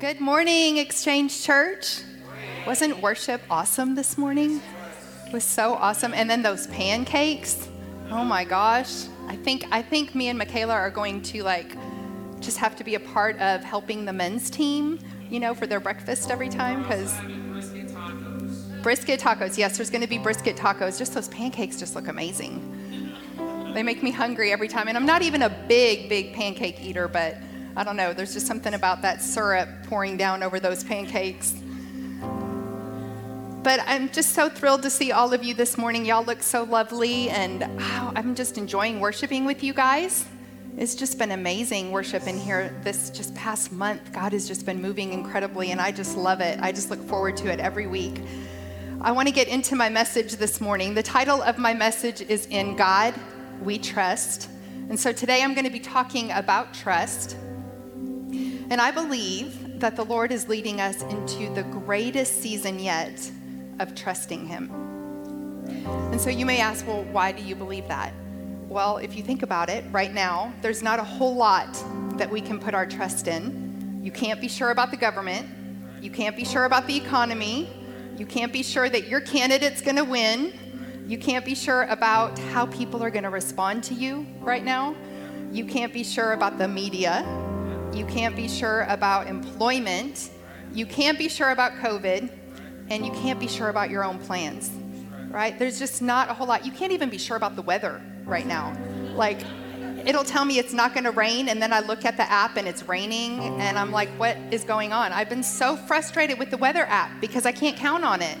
Good morning, Exchange Church. Wasn't worship awesome this morning? It was so awesome. And then those pancakes. Oh my gosh. I think I think me and Michaela are going to like just have to be a part of helping the men's team, you know, for their breakfast every time because brisket tacos. Yes, there's going to be brisket tacos. Just those pancakes just look amazing. They make me hungry every time. And I'm not even a big, big pancake eater, but I don't know. There's just something about that syrup pouring down over those pancakes. But I'm just so thrilled to see all of you this morning. Y'all look so lovely, and oh, I'm just enjoying worshiping with you guys. It's just been amazing worship in here this just past month. God has just been moving incredibly, and I just love it. I just look forward to it every week. I want to get into my message this morning. The title of my message is In God We Trust. And so today I'm going to be talking about trust. And I believe that the Lord is leading us into the greatest season yet of trusting Him. And so you may ask, well, why do you believe that? Well, if you think about it, right now, there's not a whole lot that we can put our trust in. You can't be sure about the government. You can't be sure about the economy. You can't be sure that your candidate's going to win. You can't be sure about how people are going to respond to you right now. You can't be sure about the media. You can't be sure about employment. You can't be sure about COVID. And you can't be sure about your own plans, right? There's just not a whole lot. You can't even be sure about the weather right now. Like, it'll tell me it's not going to rain, and then I look at the app and it's raining, and I'm like, what is going on? I've been so frustrated with the weather app because I can't count on it.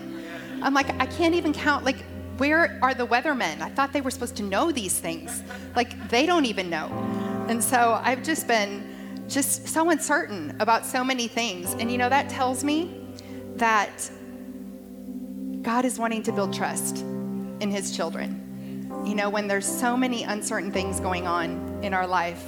I'm like, I can't even count. Like, where are the weathermen? I thought they were supposed to know these things. Like, they don't even know. And so I've just been just so uncertain about so many things. And you know, that tells me that God is wanting to build trust in his children. You know, when there's so many uncertain things going on in our life,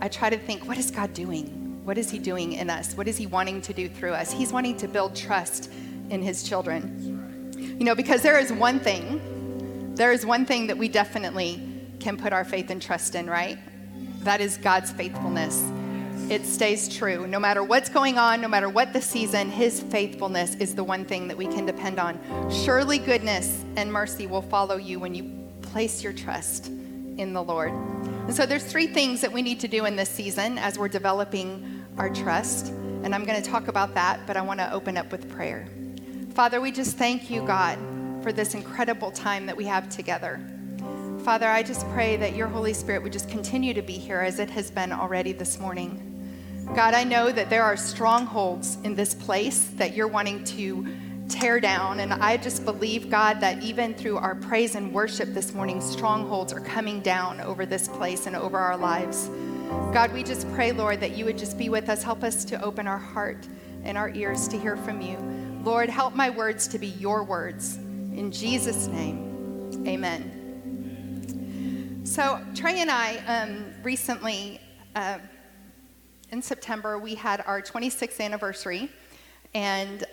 I try to think, what is God doing? What is he doing in us? What is he wanting to do through us? He's wanting to build trust in his children. You know, because there is one thing, there is one thing that we definitely can put our faith and trust in, right? That is God's faithfulness it stays true. No matter what's going on, no matter what the season, His faithfulness is the one thing that we can depend on. Surely goodness and mercy will follow you when you place your trust in the Lord. And so there's three things that we need to do in this season as we're developing our trust. And I'm going to talk about that, but I want to open up with prayer. Father, we just thank you, God, for this incredible time that we have together. Father, I just pray that your Holy Spirit would just continue to be here as it has been already this morning. God, I know that there are strongholds in this place that you're wanting to tear down. And I just believe, God, that even through our praise and worship this morning, strongholds are coming down over this place and over our lives. God, we just pray, Lord, that you would just be with us. Help us to open our heart and our ears to hear from you. Lord, help my words to be your words. In Jesus' name, amen. So, Trey and I um, recently. Uh, in September, we had our 26th anniversary. And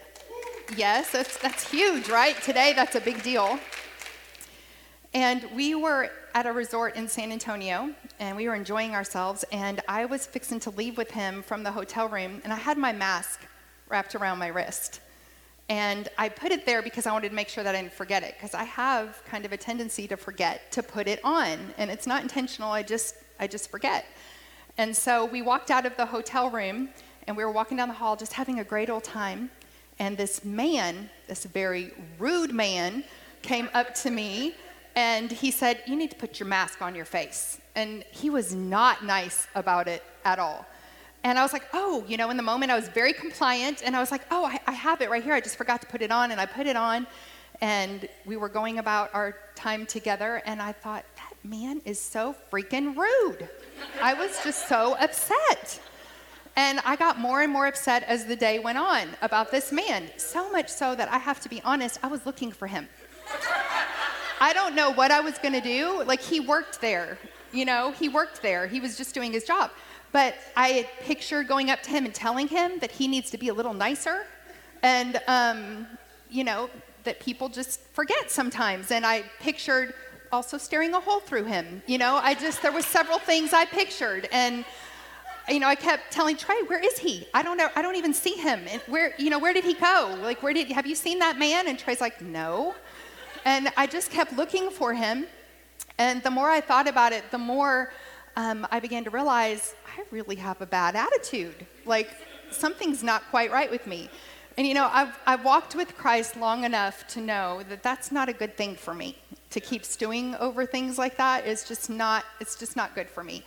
yes, that's, that's huge, right? Today, that's a big deal. And we were at a resort in San Antonio, and we were enjoying ourselves. And I was fixing to leave with him from the hotel room, and I had my mask wrapped around my wrist. And I put it there because I wanted to make sure that I didn't forget it, because I have kind of a tendency to forget to put it on. And it's not intentional, I just, I just forget. And so we walked out of the hotel room and we were walking down the hall just having a great old time. And this man, this very rude man, came up to me and he said, You need to put your mask on your face. And he was not nice about it at all. And I was like, Oh, you know, in the moment I was very compliant and I was like, Oh, I, I have it right here. I just forgot to put it on. And I put it on and we were going about our time together. And I thought, man is so freaking rude. I was just so upset. And I got more and more upset as the day went on about this man. So much so that I have to be honest, I was looking for him. I don't know what I was to do. Like, he worked there, you know, he worked there. He was just doing his job. But I had pictured going up to him and telling him that he needs to be a little nicer. And, um, you know, that people just forget sometimes. And I pictured also staring a hole through him. You know, I just, there was several things I pictured. And you know, I kept telling Trey, where is he? I don't know. I don't even see him. And where, you know, where did he go? Like, where did, have you seen that man? And Trey's like, no. And I just kept looking for him. And the more I thought about it, the more um, I began to realize I really have a bad attitude. Like, something's not quite right with me. And you know, I've, I've walked with Christ long enough to know that that's not a good thing for me. To keep stewing over things like that is just not, it's just not good for me.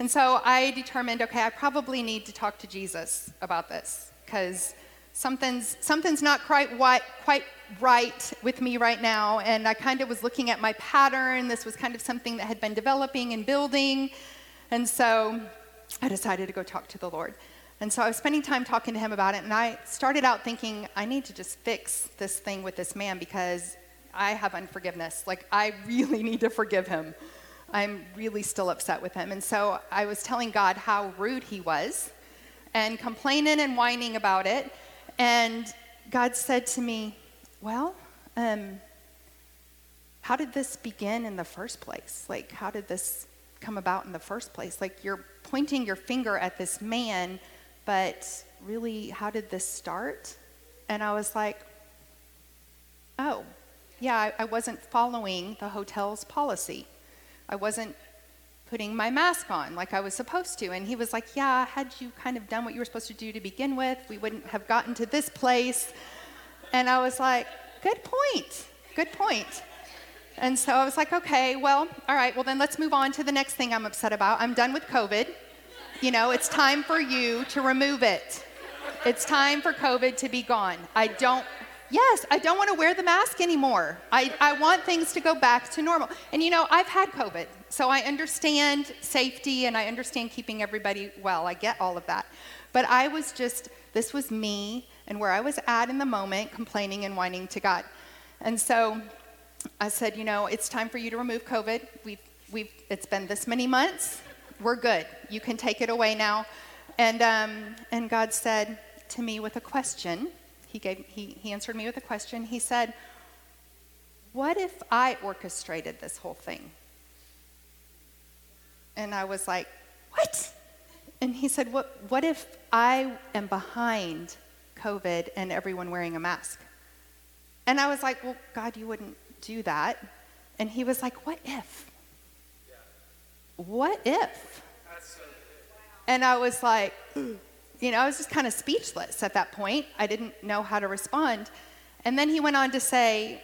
And so I determined, okay, I probably need to talk to Jesus about this because something's, something's not quite, quite right with me right now. And I kind of was looking at my pattern. This was kind of something that had been developing and building. And so I decided to go talk to the Lord. And so I was spending time talking to him about it, and I started out thinking, I need to just fix this thing with this man because I have unforgiveness. Like, I really need to forgive him. I'm really still upset with him. And so I was telling God how rude he was and complaining and whining about it. And God said to me, Well, um, how did this begin in the first place? Like, how did this come about in the first place? Like, you're pointing your finger at this man but really, how did this start? And I was like, oh, yeah, I, I wasn't following the hotel's policy. I wasn't putting my mask on like I was supposed to. And he was like, Yeah, had you kind of done what you were supposed to do to begin with, we wouldn't have gotten to this place. And I was like, Good point. Good point. And so I was like, Okay, well, all right, well, then let's move on to the next thing I'm upset about. I'm done with COVID. You know, it's time for you to remove it. It's time for COVID to be gone. I don't, yes, I don't want to wear the mask anymore. I, I want things to go back to normal. And you know, I've had COVID, so I understand safety and I understand keeping everybody well. I get all of that. But I was just, this was me and where I was at in the moment, complaining and whining to God. And so I said, you know, it's time for you to remove COVID. We've, we've, it's been this many months we're good. You can take it away now. And, um, and God said to me with a question, he, gave, he, he answered me with a question. He said, What if I orchestrated this whole thing? And I was like, What? And he said, What, what if I am behind COVID and everyone wearing a mask? And I was like, Well, God, you wouldn't do that. And he was like, What if? What if? And I was like, you know, I was just kind of speechless at that point. I didn't know how to respond. And then he went on to say,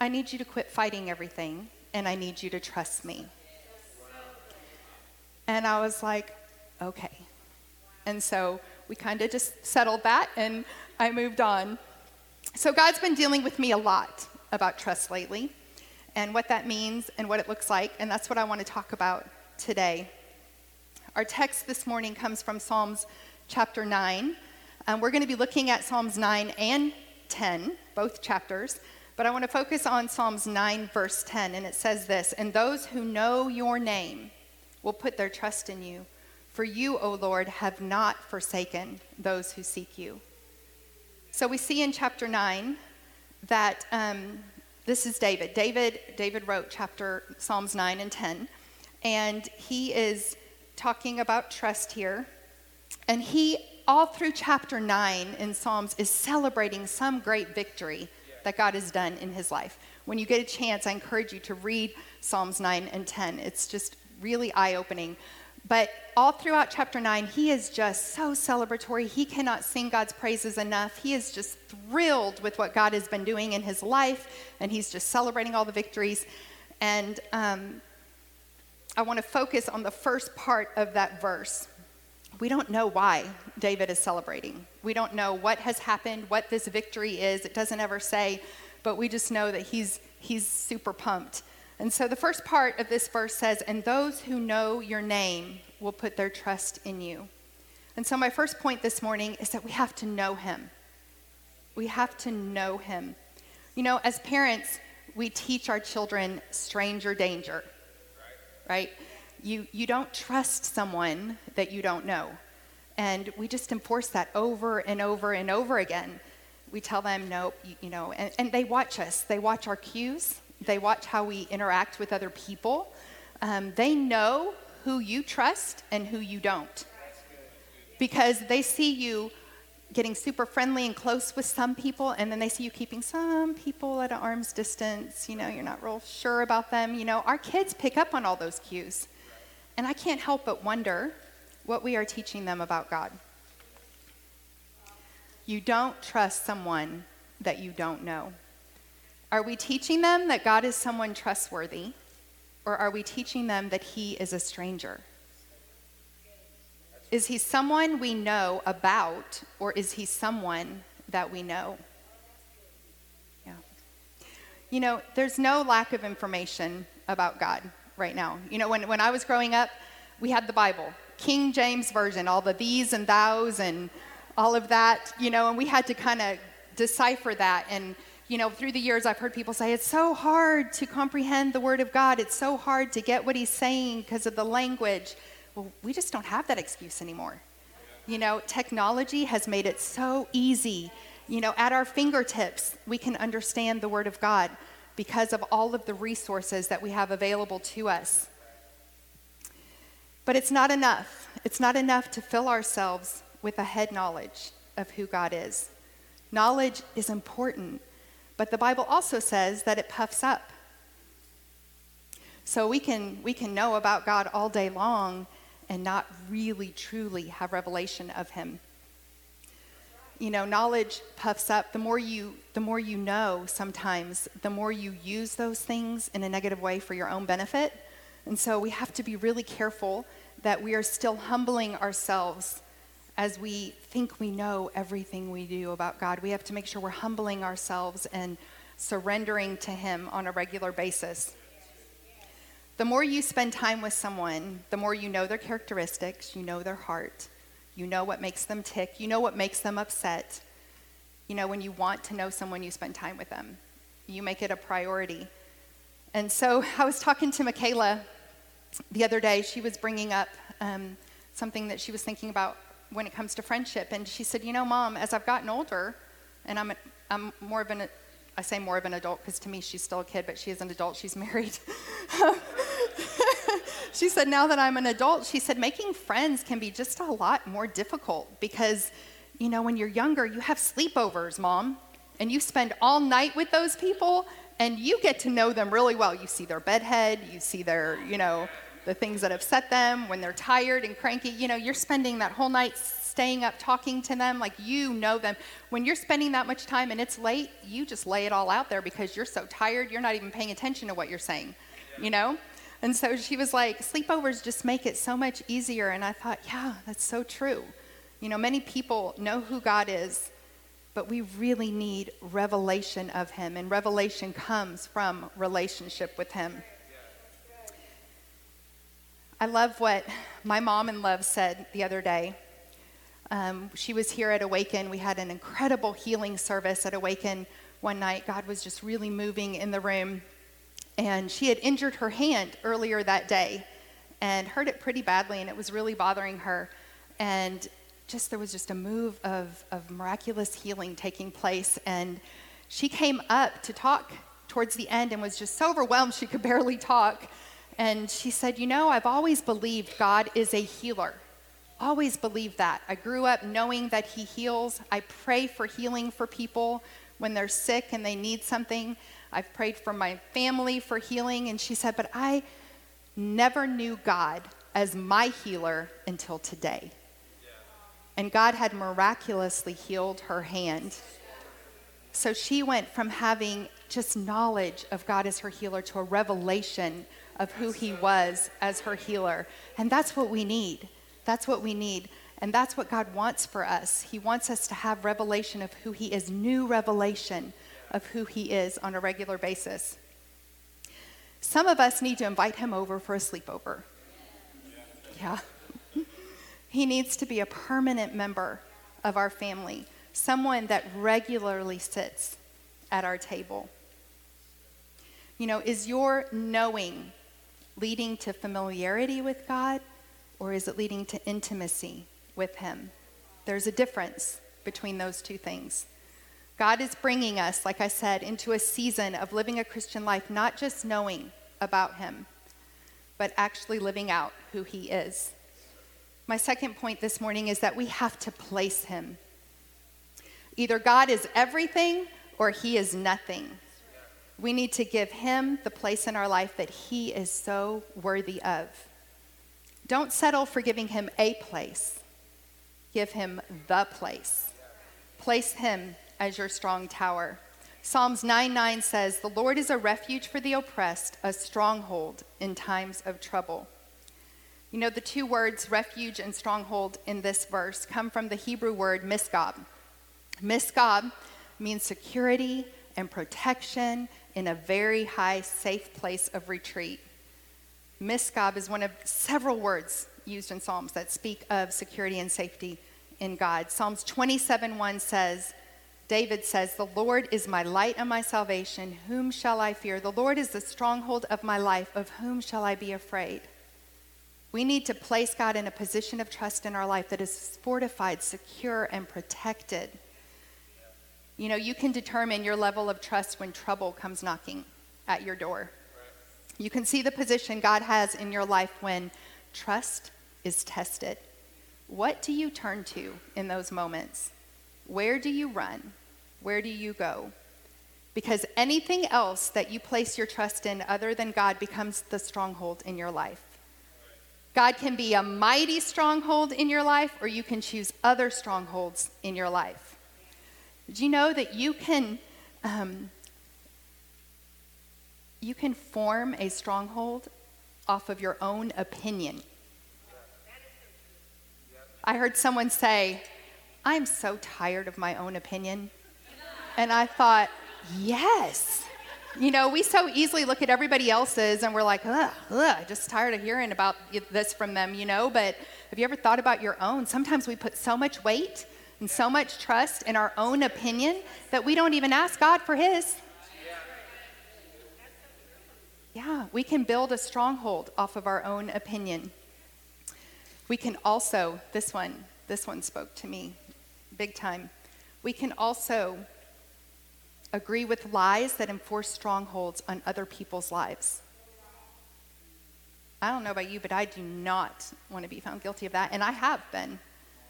I need you to quit fighting everything, and I need you to trust me. And I was like, okay. And so we kind of just settled that, and I moved on. So God's been dealing with me a lot about trust lately and what that means and what it looks like. And that's what I want to talk about today. Our text this morning comes from Psalms chapter 9. Um, we're going to be looking at Psalms 9 and 10, both chapters. But I want to focus on Psalms 9, verse 10. And it says this And those who know your name will put their trust in you. For you, O Lord, have not forsaken those who seek you. So we see in chapter 9 that um, this is David. David. David wrote chapter Psalms 9 and 10, and he is talking about trust here. And he, all through chapter 9 in Psalms, is celebrating some great victory that God has done in his life. When you get a chance, I encourage you to read Psalms 9 and 10. It's just really eye opening. But all throughout chapter 9, he is just so celebratory. He cannot sing God's praises enough. He is just thrilled with what God has been doing in his life, and he's just celebrating all the victories. And um, I want to focus on the first part of that verse. We don't know why David is celebrating. We don't know what has happened, what this victory is. It doesn't ever say, but we just know that he's, he's super pumped. And so the first part of this verse says, And those who know your name will put their trust in you. And so my first point this morning is that we have to know him. We have to know him. You know, as parents, we teach our children stranger danger, right? You, you don't trust someone that you don't know. And we just enforce that over and over and over again. We tell them, nope, you, you know, and, and they watch us. They watch our cues they watch how we interact with other people. Um, they know who you trust and who you don't. because they see you getting super friendly and close with some people, and then they see you keeping some people at an arm's distance. You know, you're not real sure about them. You know, our kids pick up on all those cues. And I can't help but wonder what we are teaching them about God. You don't trust someone that you don't know. Are we teaching them that God is someone trustworthy, or are we teaching them that He is a stranger? Is He someone we know about, or is He someone that we know? Yeah. You know, there's no lack of information about God right now. You know, when, when I was growing up, we had the Bible, King James Version, all the these and thous and all of that, you know, and we had to kind of decipher that. And, you know, through the years, I've heard people say, it's so hard to comprehend the Word of God. It's so hard to get what He's saying because of the language. Well, we just don't have that excuse anymore. You know, technology has made it so easy. You know, at our fingertips, we can understand the Word of God because of all of the resources that we have available to us. But it's not enough. It's not enough to fill ourselves with a head knowledge of who God is. Knowledge is important, but the Bible also says that it puffs up. So we can, we can know about God all day long and not really truly have revelation of him. You know knowledge puffs up. The more you the more you know sometimes the more you use those things in a negative way for your own benefit. And so we have to be really careful that we are still humbling ourselves as we think we know everything we do about God. We have to make sure we're humbling ourselves and surrendering to Him on a regular basis. The more you spend time with someone, the more you know their characteristics, you know their heart, you know what makes them tick, you know what makes them upset. You know, when you want to know someone, you spend time with them, you make it a priority. And so I was talking to Michaela the other day. She was bringing up um, something that she was thinking about when it comes to friendship. And she said, You know, mom, as I've gotten older, and I'm, a, I'm more of an, I say more of an adult because to me she's still a kid, but she is an adult, she's married. she said, now that I'm an adult, she said, making friends can be just a lot more difficult because, you know, when you're younger, you have sleepovers, mom, and you spend all night with those people and you get to know them really well. You see their bedhead, you see their, you know, the things that upset them when they're tired and cranky. You know, you're spending that whole night staying up talking to them like you know them. When you're spending that much time and it's late, you just lay it all out there because you're so tired, you're not even paying attention to what you're saying, you know? And so she was like, sleepovers just make it so much easier. And I thought, yeah, that's so true. You know, many people know who God is, but we really need revelation of Him. And revelation comes from relationship with Him. I love what my mom in love said the other day. Um, she was here at Awaken. We had an incredible healing service at Awaken one night. God was just really moving in the room. And she had injured her hand earlier that day and hurt it pretty badly, and it was really bothering her. And just there was just a move of, of miraculous healing taking place. And she came up to talk towards the end and was just so overwhelmed she could barely talk. And she said, You know, I've always believed God is a healer. Always believed that. I grew up knowing that He heals. I pray for healing for people when they're sick and they need something. I've prayed for my family for healing. And she said, But I never knew God as my healer until today. And God had miraculously healed her hand. So she went from having just knowledge of God as her healer to a revelation of who He was as her healer. And that's what we need. That's what we need. And that's what God wants for us. He wants us to have revelation of who He is, new revelation of who He is on a regular basis. Some of us need to invite Him over for a sleepover. Yeah. he needs to be a permanent member of our family, someone that regularly sits at our table. You know, is your knowing leading to familiarity with God or is it leading to intimacy with Him? There's a difference between those two things. God is bringing us, like I said, into a season of living a Christian life, not just knowing about Him, but actually living out who He is. My second point this morning is that we have to place him. Either God is everything or he is nothing. We need to give him the place in our life that he is so worthy of. Don't settle for giving him a place, give him the place. Place him as your strong tower. Psalms 9 9 says, The Lord is a refuge for the oppressed, a stronghold in times of trouble. You know, the two words refuge and stronghold in this verse come from the Hebrew word misgab. Misgab means security and protection in a very high, safe place of retreat. Misgab is one of several words used in Psalms that speak of security and safety in God. Psalms 27 1 says, David says, The Lord is my light and my salvation. Whom shall I fear? The Lord is the stronghold of my life. Of whom shall I be afraid? We need to place God in a position of trust in our life that is fortified, secure, and protected. You know, you can determine your level of trust when trouble comes knocking at your door. You can see the position God has in your life when trust is tested. What do you turn to in those moments? Where do you run? Where do you go? Because anything else that you place your trust in other than God becomes the stronghold in your life. God can be a mighty stronghold in your life, or you can choose other strongholds in your life. Did you know that you can um, you can form a stronghold off of your own opinion? I heard someone say, "I'm so tired of my own opinion," and I thought, yes. You know, we so easily look at everybody else's and we're like, ugh, ugh, just tired of hearing about this from them, you know. But have you ever thought about your own? Sometimes we put so much weight and so much trust in our own opinion that we don't even ask God for His. Yeah, we can build a stronghold off of our own opinion. We can also, this one, this one spoke to me big time. We can also agree with lies that enforce strongholds on other people's lives. I don't know about you, but I do not want to be found guilty of that. And I have been.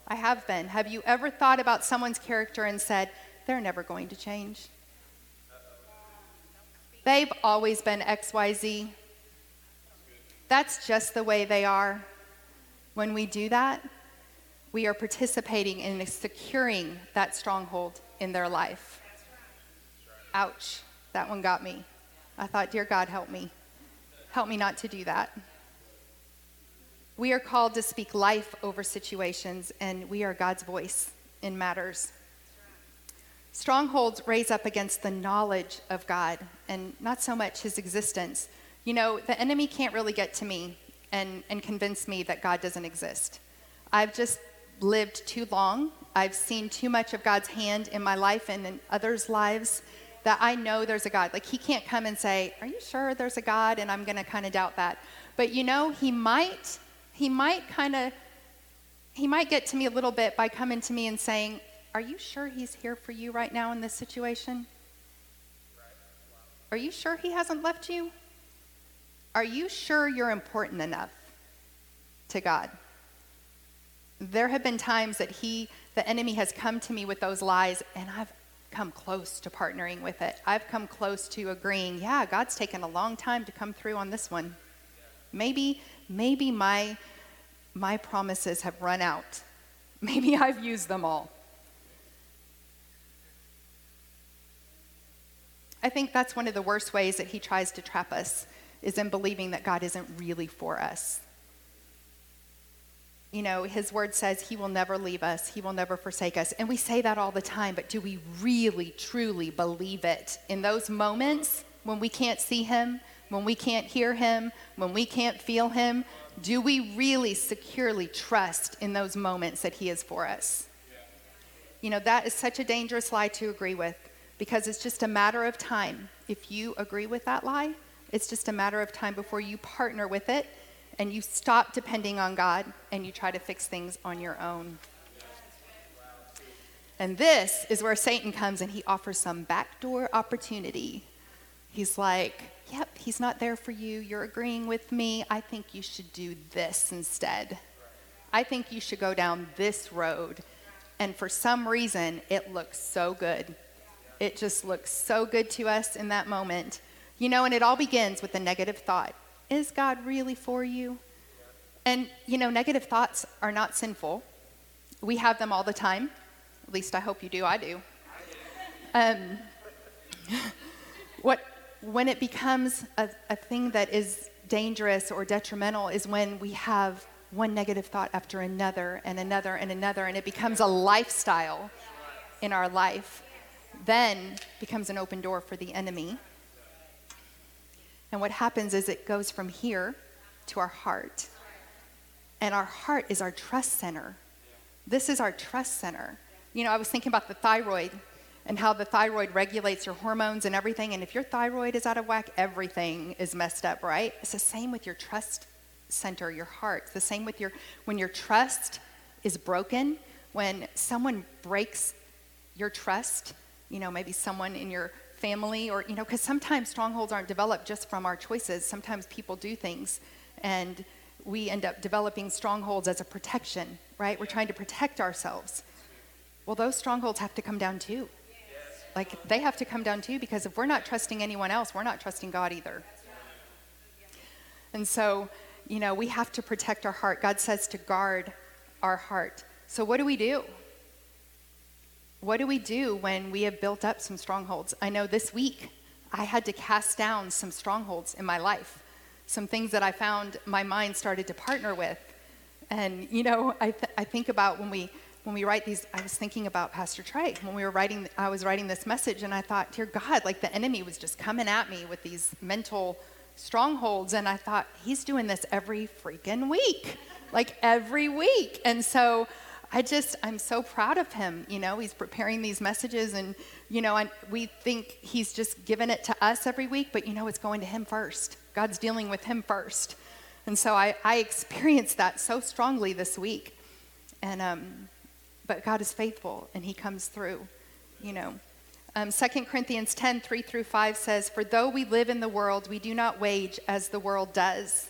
I have been. Have you ever thought about someone's character and said, they're never going to change? They've always been XYZ. That's just the way they are. When we do that, we are participating in securing that stronghold in their life. Ouch, that one got me. I thought, Dear God, help me. Help me not to do that. We are called to speak life over situations, and we are God's voice in matters. Strongholds raise up against the knowledge of God and not so much his existence. You know, the enemy can't really get to me and, and convince me that God doesn't exist. I've just lived too long. I've seen too much of God's hand in my life and in others' lives that I know there's a God. Like, he can't come and say, Are you sure there's a God? And I'm going to kind of doubt that. But you know, he might, he might kind of, he might get to me a little bit by coming to me and saying, Are you sure he's here for you right now in this situation? Are you sure he hasn't left you? Are you sure you're important enough to God? There have been times that he, the enemy, has come to me with those lies, and I've come close to partnering with it. I've come close to agreeing, yeah, God's taken a long time to come through on this one. Maybe, maybe my, my promises have run out. Maybe I've used them all. I think that's one of the worst ways that he tries to trap us is in believing that God isn't really for us you know, his word says he will never leave us, he will never forsake us. And we say that all the time, but do we really, truly believe it? In those moments when we can't see him, when we can't hear him, when we can't feel him, do we really securely trust in those moments that he is for us? You know, that is such a dangerous lie to agree with because it's just a matter of time. If you agree with that lie, it's just a matter of time before you partner with it and you stop depending on God and you try to fix things on your own. And this is where Satan comes and he offers some backdoor opportunity. He's like, Yep, he's not there for you. You're agreeing with me. I think you should do this instead. I think you should go down this road. And for some reason, it looks so good. It just looks so good to us in that moment. You know, and it all begins with a negative thought Is God really for you? And, you know, negative thoughts are not sinful. We have them all the time. At least I hope you do. I do. Um, what, when it becomes a, a thing that is dangerous or detrimental is when we have one negative thought after another and another and another, and it becomes a lifestyle in our life, then becomes an open door for the enemy. And what happens is it goes from here to our heart. And our heart is our trust center. This is our trust center. You know, I was thinking about the thyroid and how the thyroid regulates your hormones and everything. And if your thyroid is out of whack, everything is messed up, right? It's the same with your trust center, your heart. It's the same with your, when your trust is broken, when someone breaks your trust, you know, maybe someone in your family or, you know, because sometimes strongholds aren't developed just from our choices. Sometimes people do things and we end up developing strongholds as a protection, right? We're trying to protect ourselves. Well, those strongholds have to come down too. Like they have to come down too because if we're not trusting anyone else, we're not trusting God either. And so, you know, we have to protect our heart. God says to guard our heart. So, what do we do? What do we do when we have built up some strongholds? I know this week I had to cast down some strongholds in my life, some things that I found my mind started to partner with. And, you know, I, th- I think about when we when we write these, I was thinking about Pastor Trey when we were writing, I was writing this message and I thought, dear God, like the enemy was just coming at me with these mental strongholds. And I thought, he's doing this every freaking week, like every week. And so I just, I'm so proud of him. You know, he's preparing these messages and, you know, and we think he's just giving it to us every week, but you know, it's going to him first. God's dealing with him first. And so I, I experienced that so strongly this week. And, um, but God is faithful and he comes through, you know. Um, 2 Corinthians 10, 3 through 5 says, For though we live in the world, we do not wage as the world does.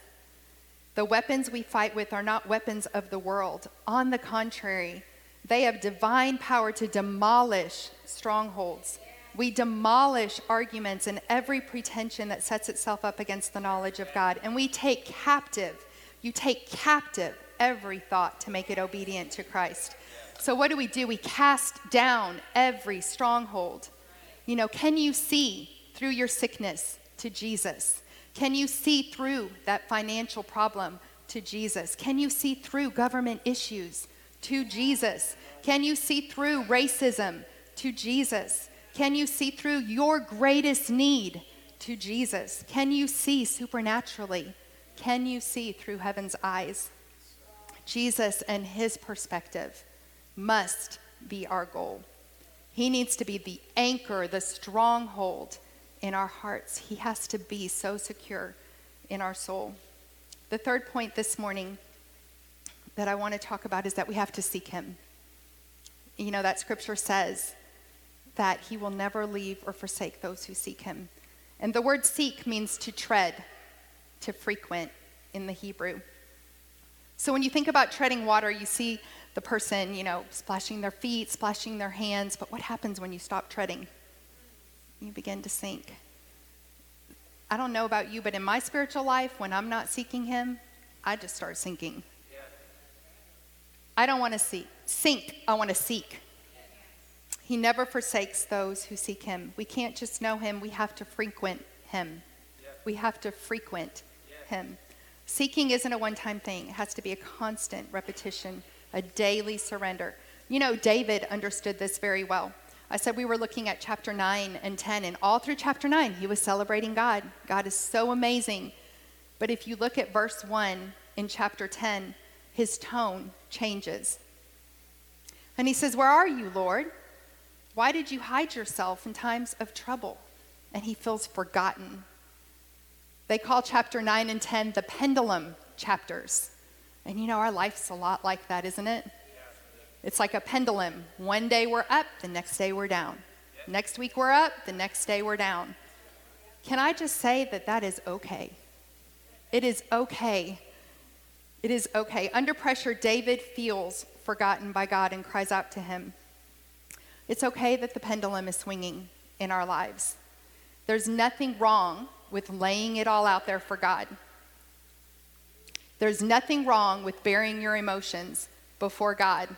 The weapons we fight with are not weapons of the world. On the contrary, they have divine power to demolish strongholds. We demolish arguments and every pretension that sets itself up against the knowledge of God. And we take captive, you take captive every thought to make it obedient to Christ. So, what do we do? We cast down every stronghold. You know, can you see through your sickness to Jesus? Can you see through that financial problem to Jesus? Can you see through government issues to Jesus? Can you see through racism to Jesus? Can you see through your greatest need to Jesus? Can you see supernaturally? Can you see through heaven's eyes? Jesus and his perspective must be our goal. He needs to be the anchor, the stronghold in our hearts. He has to be so secure in our soul. The third point this morning that I want to talk about is that we have to seek Him. You know, that scripture says that He will never leave or forsake those who seek Him. And the word seek means to tread, to frequent in the Hebrew. So when you think about treading water, you see the person, you know, splashing their feet, splashing their hands. But what happens when you stop treading? You begin to sink. I don't know about you, but in my spiritual life, when I'm not seeking Him, I just start sinking. I don't want to seek. Sink, I want to seek. He never forsakes those who seek Him. We can't just know Him, we have to frequent Him. We have to frequent Him. Seeking isn't a one time thing, it has to be a constant repetition a daily surrender. You know, David understood this very well. I said we were looking at chapter 9 and 10, and all through chapter 9, he was celebrating God. God is so amazing. But if you look at verse 1 in chapter 10, his tone changes. And he says, Where are you, Lord? Why did you hide yourself in times of trouble? And he feels forgotten. They call chapter 9 and 10 the pendulum chapters. And you know, our life's a lot like that, isn't it? It's like a pendulum. One day we're up, the next day we're down. Next week we're up, the next day we're down. Can I just say that that is okay? It is okay It is okay. Under pressure, David feels forgotten by God and cries out to him. It's okay that the pendulum is swinging in our lives. There's nothing wrong with laying it all out there for God. There's nothing wrong with burying your emotions before God.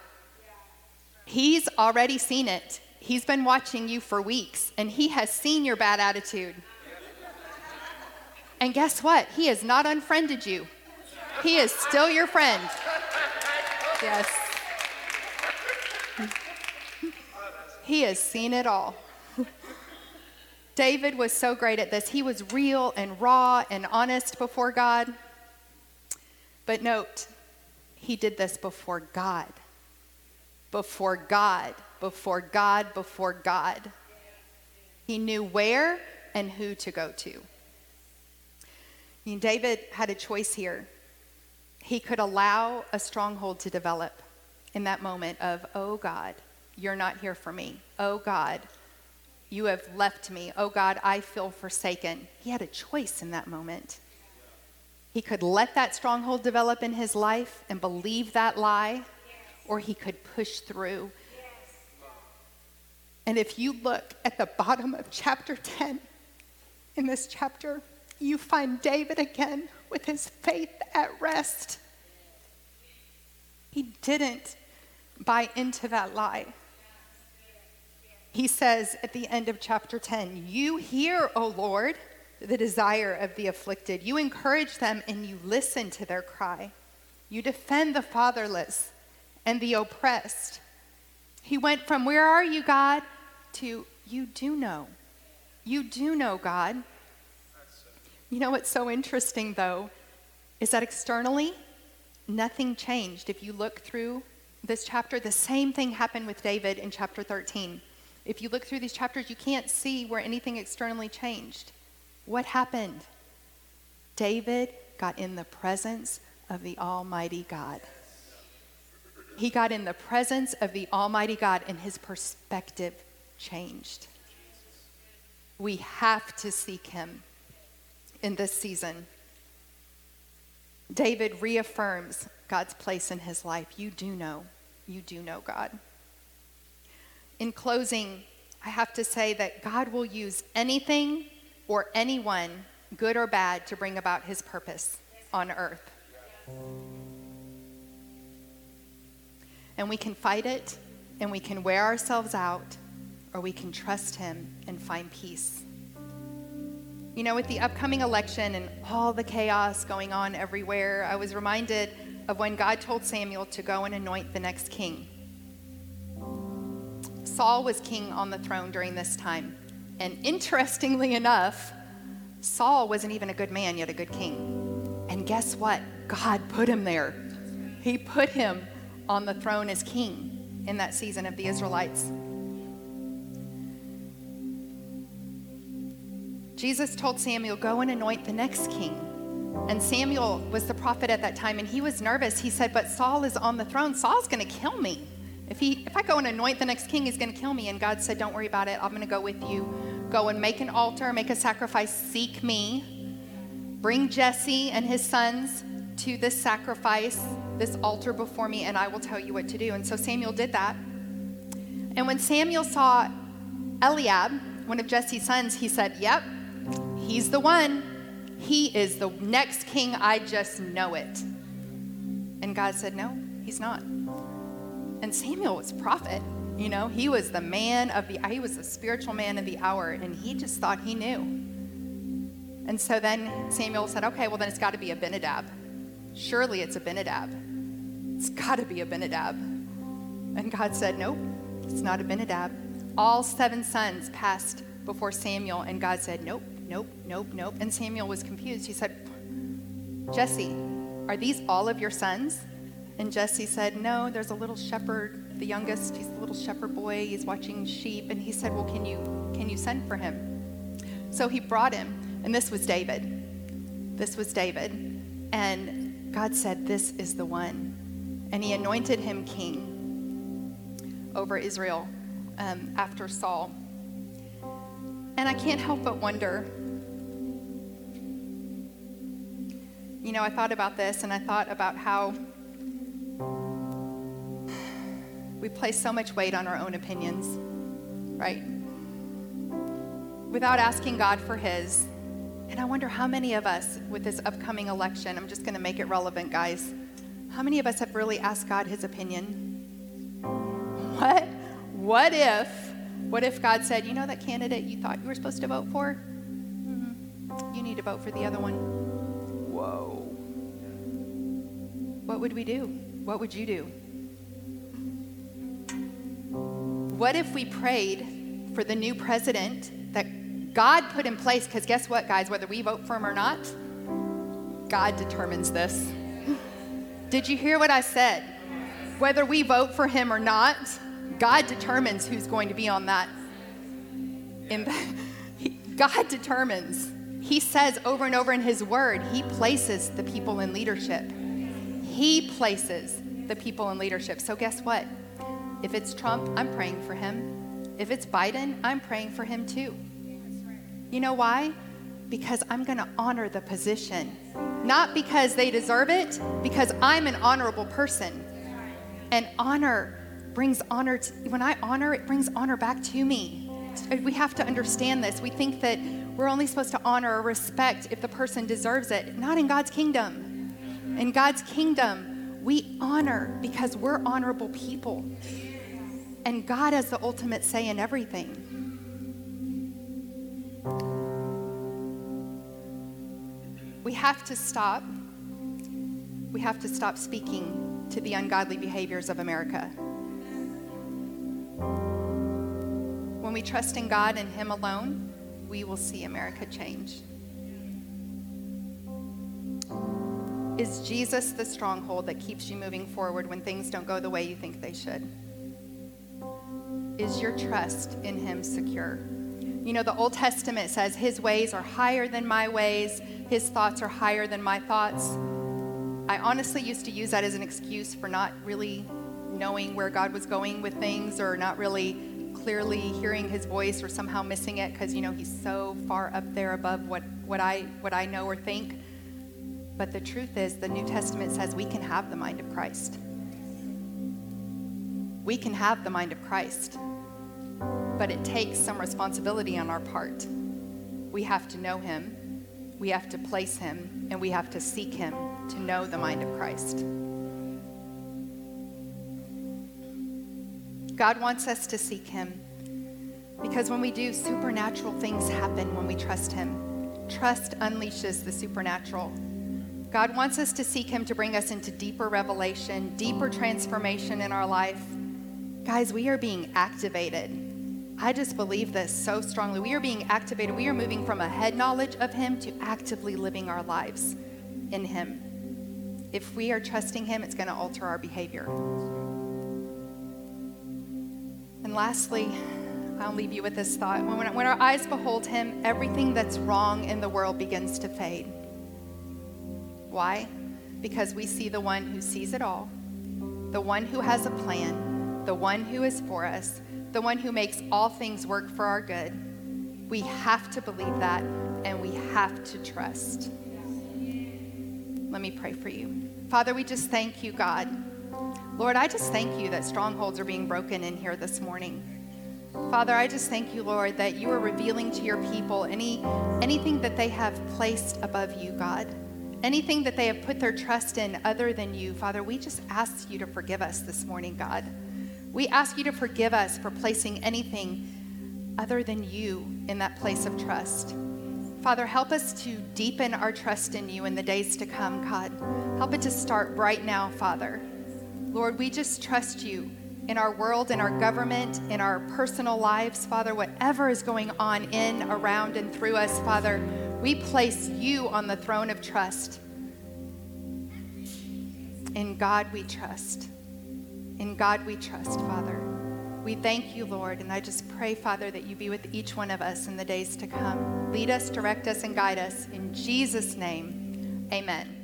He's already seen it. He's been watching you for weeks, and He has seen your bad attitude. And guess what? He has not unfriended you, He is still your friend. Yes. He has seen it all. David was so great at this. He was real and raw and honest before God. But note, he did this before God. Before God, before God, before God. He knew where and who to go to. Mean, David had a choice here. He could allow a stronghold to develop in that moment of, oh God, you're not here for me. Oh God, you have left me. Oh God, I feel forsaken. He had a choice in that moment. He could let that stronghold develop in his life and believe that lie, or he could push through. And if you look at the bottom of chapter 10, in this chapter, you find David again with his faith at rest. He didn't buy into that lie he says at the end of chapter 10, You hear, O Lord, the desire of the afflicted. You encourage them and you listen to their cry. You defend the fatherless and the oppressed. He went from, Where are you, God? to, You do know. You do know, God. You know what's so interesting, though, is that externally, nothing changed. If you look through this chapter, the same thing happened with David in chapter 13. If you look through these chapters, you can't see where anything externally changed. What happened? David got in the presence of the Almighty God. He got in the presence of the Almighty God, and his perspective changed. We have to seek him in this season. David reaffirms God's place in his life. You do know, you do know God in closing, I have to say that God will use anything or anyone, good or bad, to bring about his purpose on earth. And we can fight it and we can wear ourselves out or we can trust him and find peace. You know, with the upcoming election and all the chaos going on everywhere, I was reminded of when God told Samuel to go and anoint the next king. Saul was king on the throne during this time. And interestingly enough, Saul wasn't even a good man, yet a good king. And guess what? God put him there. He put him on the throne as king in that season of the Israelites. Jesus told Samuel, Go and anoint the next king. And Samuel was the prophet at that time, and he was nervous. He said, But Saul is on the throne. Saul's going to kill me. If, he, if I go and anoint the next king, he's going to kill me. And God said, Don't worry about it. I'm going to go with you. Go and make an altar, make a sacrifice, seek me. Bring Jesse and his sons to this sacrifice, this altar before me, and I will tell you what to do. And so Samuel did that. And when Samuel saw Eliab, one of Jesse's sons, he said, Yep, he's the one. He is the next king. I just know it. And God said, No, he's not. And Samuel was a prophet. You know, he was the man of the, he was the spiritual man of the hour, and he just thought he knew. And so then Samuel said, okay, well, then it's got to be Abinadab. Surely it's Abinadab. It's got to be Abinadab. And God said, nope, it's not Abinadab. All seven sons passed before Samuel, and God said, nope, nope, nope, nope. And Samuel was confused. He said, Jesse, are these all of your sons? And Jesse said, No, there's a little shepherd, the youngest. He's the little shepherd boy. He's watching sheep. And he said, Well, can you, can you send for him? So he brought him. And this was David. This was David. And God said, This is the one. And he anointed him king over Israel um, after Saul. And I can't help but wonder You know, I thought about this and I thought about how we place so much weight on our own opinions, right? Without asking God for His. And I wonder how many of us, with this upcoming election, I'm just going to make it relevant, guys. How many of us have really asked God His opinion? What? What if? What if God said, you know that candidate you thought you were supposed to vote for? Mm-hmm. You need to vote for the other one. Whoa. What would we do? What would you do? What if we prayed for the new president that God put in place? Because guess what, guys? Whether we vote for him or not, God determines this. Did you hear what I said? Whether we vote for him or not, God determines who's going to be on that. In the, God determines. He says over and over in His Word, He places the people in leadership. He places the people in leadership. So, guess what? If it's Trump, I'm praying for him. If it's Biden, I'm praying for him too. You know why? Because I'm going to honor the position. Not because they deserve it, because I'm an honorable person. And honor brings honor to, when I honor, it brings honor back to me. We have to understand this. We think that we're only supposed to honor or respect if the person deserves it. Not in God's kingdom. In God's kingdom, we honor because we're honorable people. And God has the ultimate say in everything. We have to stop. We have to stop speaking to the ungodly behaviors of America. When we trust in God and Him alone, we will see America change. Is Jesus the stronghold that keeps you moving forward when things don't go the way you think they should? Is your trust in Him secure? You know, the Old Testament says, His ways are higher than my ways, His thoughts are higher than my thoughts. I honestly used to use that as an excuse for not really knowing where God was going with things or not really clearly hearing his voice or somehow missing it because you know he's so far up there above what, what I what I know or think. But the truth is the New Testament says we can have the mind of Christ. We can have the mind of Christ but it takes some responsibility on our part. We have to know Him, we have to place Him, and we have to seek Him to know the mind of Christ. God wants us to seek Him because when we do, supernatural things happen when we trust Him. Trust unleashes the supernatural. God wants us to seek Him to bring us into deeper revelation, deeper transformation in our life. Guys, we are being activated I just believe this so strongly. We are being activated. We are moving from a head knowledge of Him to actively living our lives in Him. If we are trusting Him, it's going to alter our behavior. And lastly, I'll leave you with this thought. When, when our eyes behold Him, everything that's wrong in the world begins to fade. Why? Because we see the one who sees it all, the one who has a plan, the one who is for us the one who makes all things work for our good. We have to believe that and we have to trust. Let me pray for you. Father, we just thank you, God. Lord, I just thank you that strongholds are being broken in here this morning. Father, I just thank you, Lord, that you are revealing to your people any anything that they have placed above you, God. Anything that they have put their trust in other than you. Father, we just ask you to forgive us this morning, God. We ask you to forgive us for placing anything other than you in that place of trust. Father, help us to deepen our trust in you in the days to come, God. Help it to start right now, Father. Lord, we just trust you in our world, in our government, in our personal lives, Father, whatever is going on in, around, and through us, Father, we place you on the throne of trust. In God we trust. In God we trust, Father. We thank you, Lord, and I just pray, Father, that you be with each one of us in the days to come. Lead us, direct us, and guide us. In Jesus' name, amen.